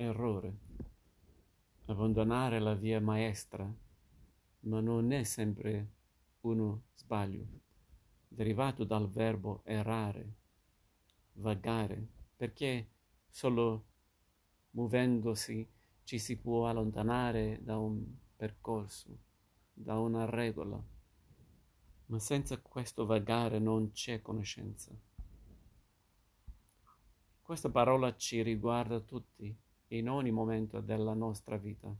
errore, abbandonare la via maestra, ma non è sempre uno sbaglio, derivato dal verbo errare, vagare, perché solo muovendosi ci si può allontanare da un percorso, da una regola, ma senza questo vagare non c'è conoscenza. Questa parola ci riguarda tutti, in ogni momento della nostra vita.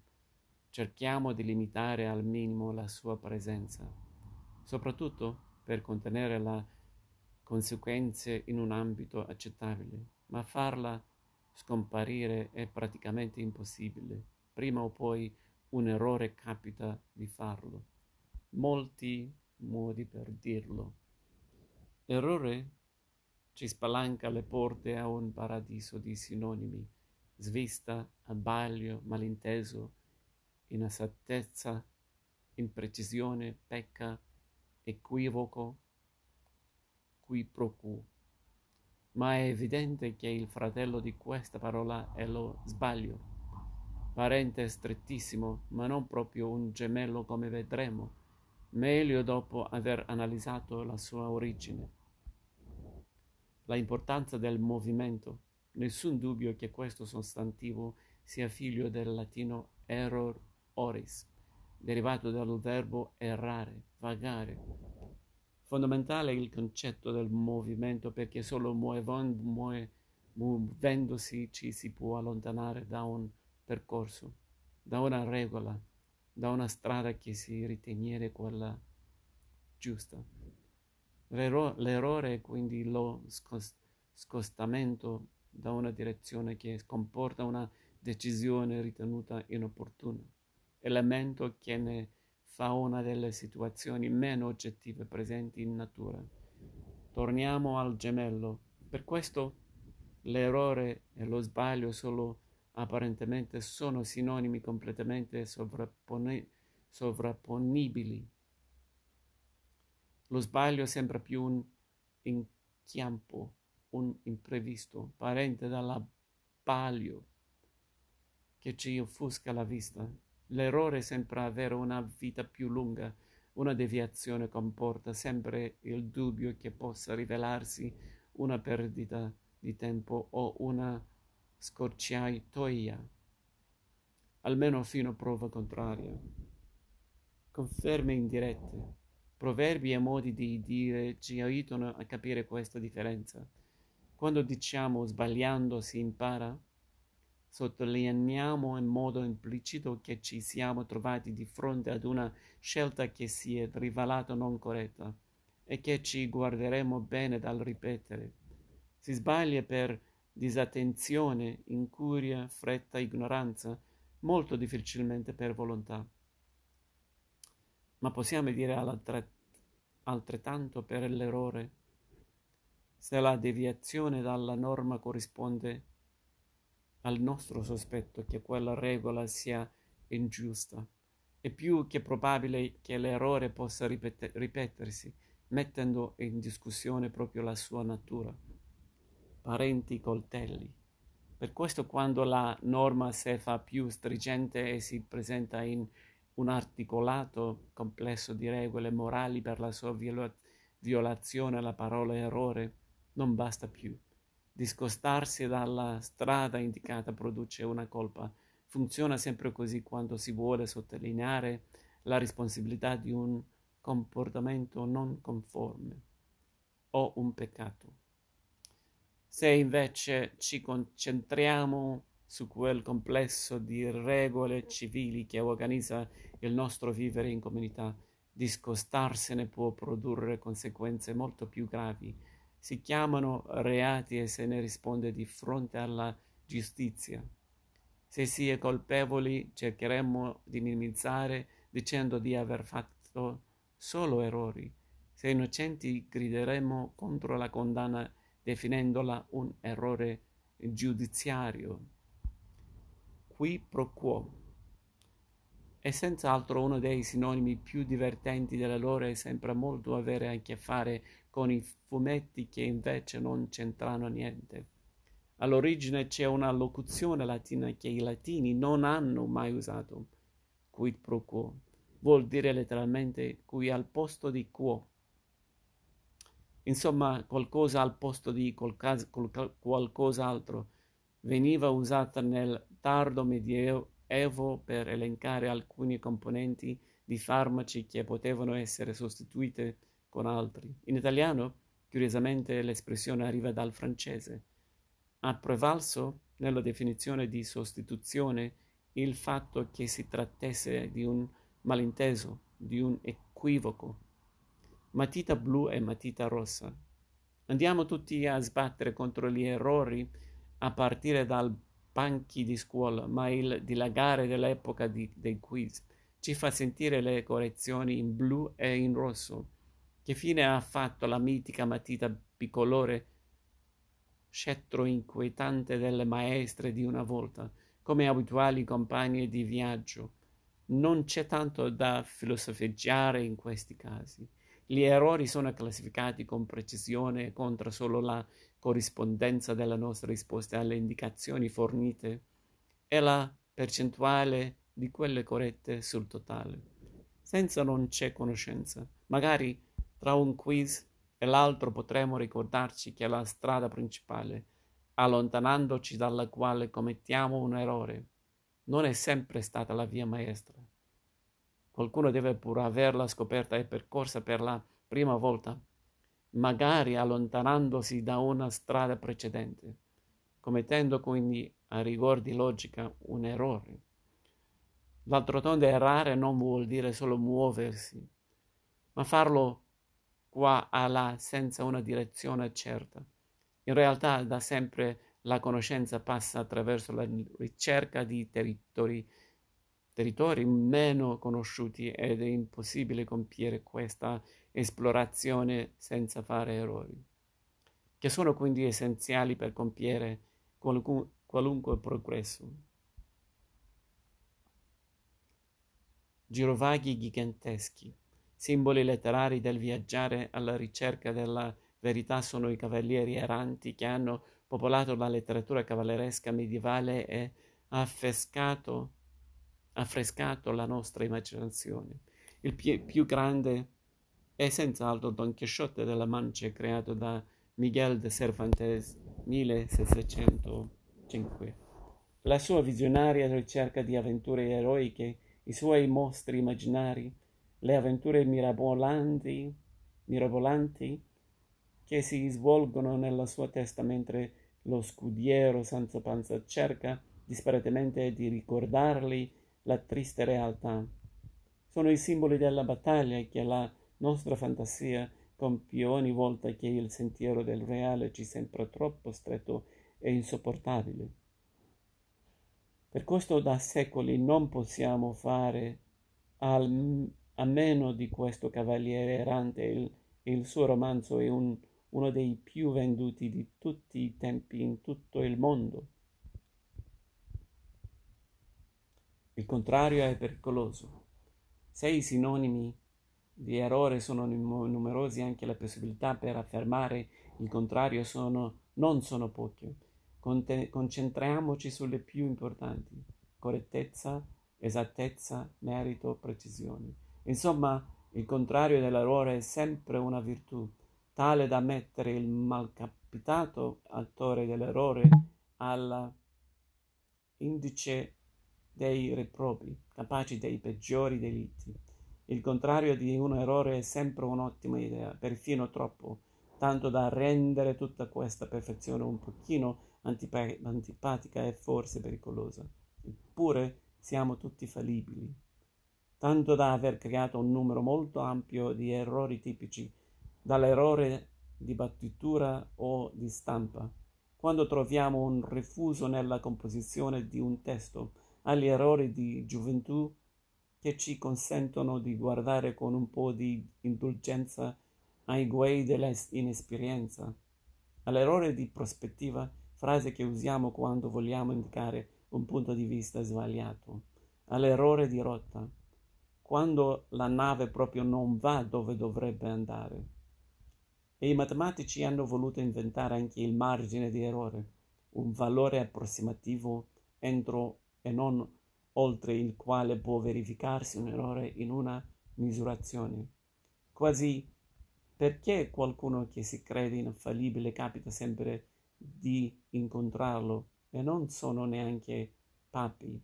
Cerchiamo di limitare al minimo la sua presenza, soprattutto per contenere le conseguenze in un ambito accettabile, ma farla scomparire è praticamente impossibile. Prima o poi un errore capita di farlo. Molti modi per dirlo. Errore ci spalanca le porte a un paradiso di sinonimi, svista, abbaglio, malinteso, inesattezza, imprecisione, pecca, equivoco, qui pro quo. Ma è evidente che il fratello di questa parola è lo sbaglio, parente strettissimo, ma non proprio un gemello come vedremo, meglio dopo aver analizzato la sua origine la importanza del movimento. Nessun dubbio che questo sostantivo sia figlio del latino error oris, derivato dal verbo errare, vagare. Fondamentale è il concetto del movimento perché solo muovendosi ci si può allontanare da un percorso, da una regola, da una strada che si ritenere quella giusta. L'errore è quindi lo scostamento da una direzione che comporta una decisione ritenuta inopportuna, elemento che ne fa una delle situazioni meno oggettive presenti in natura. Torniamo al gemello. Per questo l'errore e lo sbaglio solo apparentemente sono sinonimi completamente sovrappone- sovrapponibili lo sbaglio sembra più un inchiampo, un imprevisto, parente dall'abbaglio che ci offusca la vista. L'errore sembra avere una vita più lunga, una deviazione comporta sempre il dubbio che possa rivelarsi una perdita di tempo o una scorciatoia, almeno fino a prova contraria. Conferme indirette Proverbi e modi di dire ci aiutano a capire questa differenza. Quando diciamo sbagliando si impara, sottolineiamo in modo implicito che ci siamo trovati di fronte ad una scelta che si è rivelata non corretta e che ci guarderemo bene dal ripetere. Si sbaglia per disattenzione, incuria, fretta, ignoranza, molto difficilmente per volontà ma possiamo dire altrettanto per l'errore. Se la deviazione dalla norma corrisponde al nostro sospetto che quella regola sia ingiusta, è più che probabile che l'errore possa ripete- ripetersi, mettendo in discussione proprio la sua natura. Parenti coltelli. Per questo quando la norma si fa più stringente e si presenta in un articolato complesso di regole morali per la sua viola- violazione alla parola errore non basta più. Discostarsi dalla strada indicata produce una colpa. Funziona sempre così quando si vuole sottolineare la responsabilità di un comportamento non conforme o un peccato. Se invece ci concentriamo su quel complesso di regole civili che organizza il nostro vivere in comunità. Discostarsene può produrre conseguenze molto più gravi. Si chiamano reati e se ne risponde di fronte alla giustizia. Se si è colpevoli cercheremo di minimizzare dicendo di aver fatto solo errori. Se innocenti grideremo contro la condanna definendola un errore giudiziario qui pro quo. È senz'altro uno dei sinonimi più divertenti della loro e sembra molto avere a che fare con i fumetti che invece non c'entrano niente. All'origine c'è una locuzione latina che i latini non hanno mai usato, quid pro quo. Vuol dire letteralmente qui al posto di quo. Insomma, qualcosa al posto di qualcos'altro veniva usata nel tardo medioevo per elencare alcuni componenti di farmaci che potevano essere sostituite con altri. In italiano, curiosamente, l'espressione arriva dal francese. Ha prevalso nella definizione di sostituzione il fatto che si trattasse di un malinteso, di un equivoco. Matita blu e matita rossa. Andiamo tutti a sbattere contro gli errori a partire dal banchi di scuola, ma il dilagare dell'epoca di, dei quiz ci fa sentire le correzioni in blu e in rosso. Che fine ha fatto la mitica matita bicolore, scettro inquietante delle maestre di una volta, come abituali compagni di viaggio? Non c'è tanto da filosofeggiare in questi casi. Gli errori sono classificati con precisione contro solo la corrispondenza della nostra risposta alle indicazioni fornite e la percentuale di quelle corrette sul totale. Senza non c'è conoscenza. Magari tra un quiz e l'altro potremo ricordarci che la strada principale, allontanandoci dalla quale commettiamo un errore, non è sempre stata la via maestra. Qualcuno deve pur averla scoperta e percorsa per la prima volta, magari allontanandosi da una strada precedente, commettendo quindi a rigor di logica un errore. D'altro tonde errare non vuol dire solo muoversi, ma farlo qua a là senza una direzione certa. In realtà da sempre la conoscenza passa attraverso la ricerca di territori territori meno conosciuti ed è impossibile compiere questa esplorazione senza fare errori, che sono quindi essenziali per compiere qualcun, qualunque progresso. Girovaghi giganteschi, simboli letterari del viaggiare alla ricerca della verità sono i cavalieri erranti che hanno popolato la letteratura cavalleresca medievale e affrescato affrescato la nostra immaginazione. Il più, grande è senz'altro Don Chisciotte della Mancia, creato da Miguel de Cervantes 1605. La sua visionaria ricerca di avventure eroiche, i suoi mostri immaginari, le avventure mirabolanti, mirabolanti che si svolgono nella sua testa mentre lo scudiero senza panza cerca disperatamente di ricordarli la triste realtà. Sono i simboli della battaglia che la nostra fantasia compie ogni volta che il sentiero del reale ci sembra troppo stretto e insopportabile. Per questo da secoli non possiamo fare al, a meno di questo cavaliere errante. Il, il suo romanzo è un, uno dei più venduti di tutti i tempi in tutto il mondo. Il contrario è pericoloso. Se i sinonimi di errore sono numerosi, anche le possibilità per affermare il contrario sono, non sono poche. Concentriamoci sulle più importanti. Correttezza, esattezza, merito, precisione. Insomma, il contrario dell'errore è sempre una virtù, tale da mettere il malcapitato autore dell'errore all'indice dei reprobi, capaci dei peggiori delitti. Il contrario di un errore è sempre un'ottima idea, perfino troppo, tanto da rendere tutta questa perfezione un pochino antipa- antipatica e forse pericolosa. Eppure siamo tutti fallibili, tanto da aver creato un numero molto ampio di errori tipici, dall'errore di battitura o di stampa. Quando troviamo un rifuso nella composizione di un testo, agli errori di gioventù che ci consentono di guardare con un po' di indulgenza ai guai dell'inesperienza, all'errore di prospettiva, frase che usiamo quando vogliamo indicare un punto di vista sbagliato, all'errore di rotta, quando la nave proprio non va dove dovrebbe andare. E i matematici hanno voluto inventare anche il margine di errore, un valore approssimativo entro e non oltre il quale può verificarsi un errore in una misurazione. Quasi perché qualcuno che si crede infallibile capita sempre di incontrarlo e non sono neanche papi,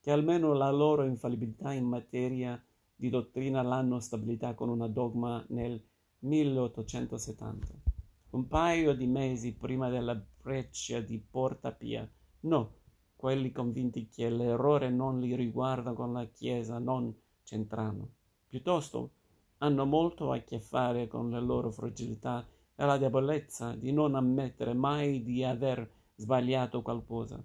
che almeno la loro infallibilità in materia di dottrina l'hanno stabilita con una dogma nel 1870, un paio di mesi prima della breccia di Porta Pia. No, quelli convinti che l'errore non li riguarda con la Chiesa non c'entrano. Piuttosto hanno molto a che fare con la loro fragilità e la debolezza di non ammettere mai di aver sbagliato qualcosa.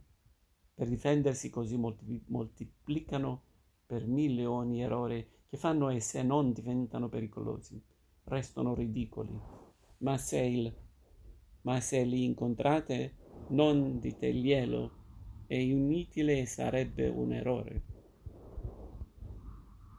Per difendersi così moltiplicano per mille ogni errore che fanno e se non diventano pericolosi, restano ridicoli. Ma se, il, ma se li incontrate, non diteglielo, e inutile sarebbe un errore.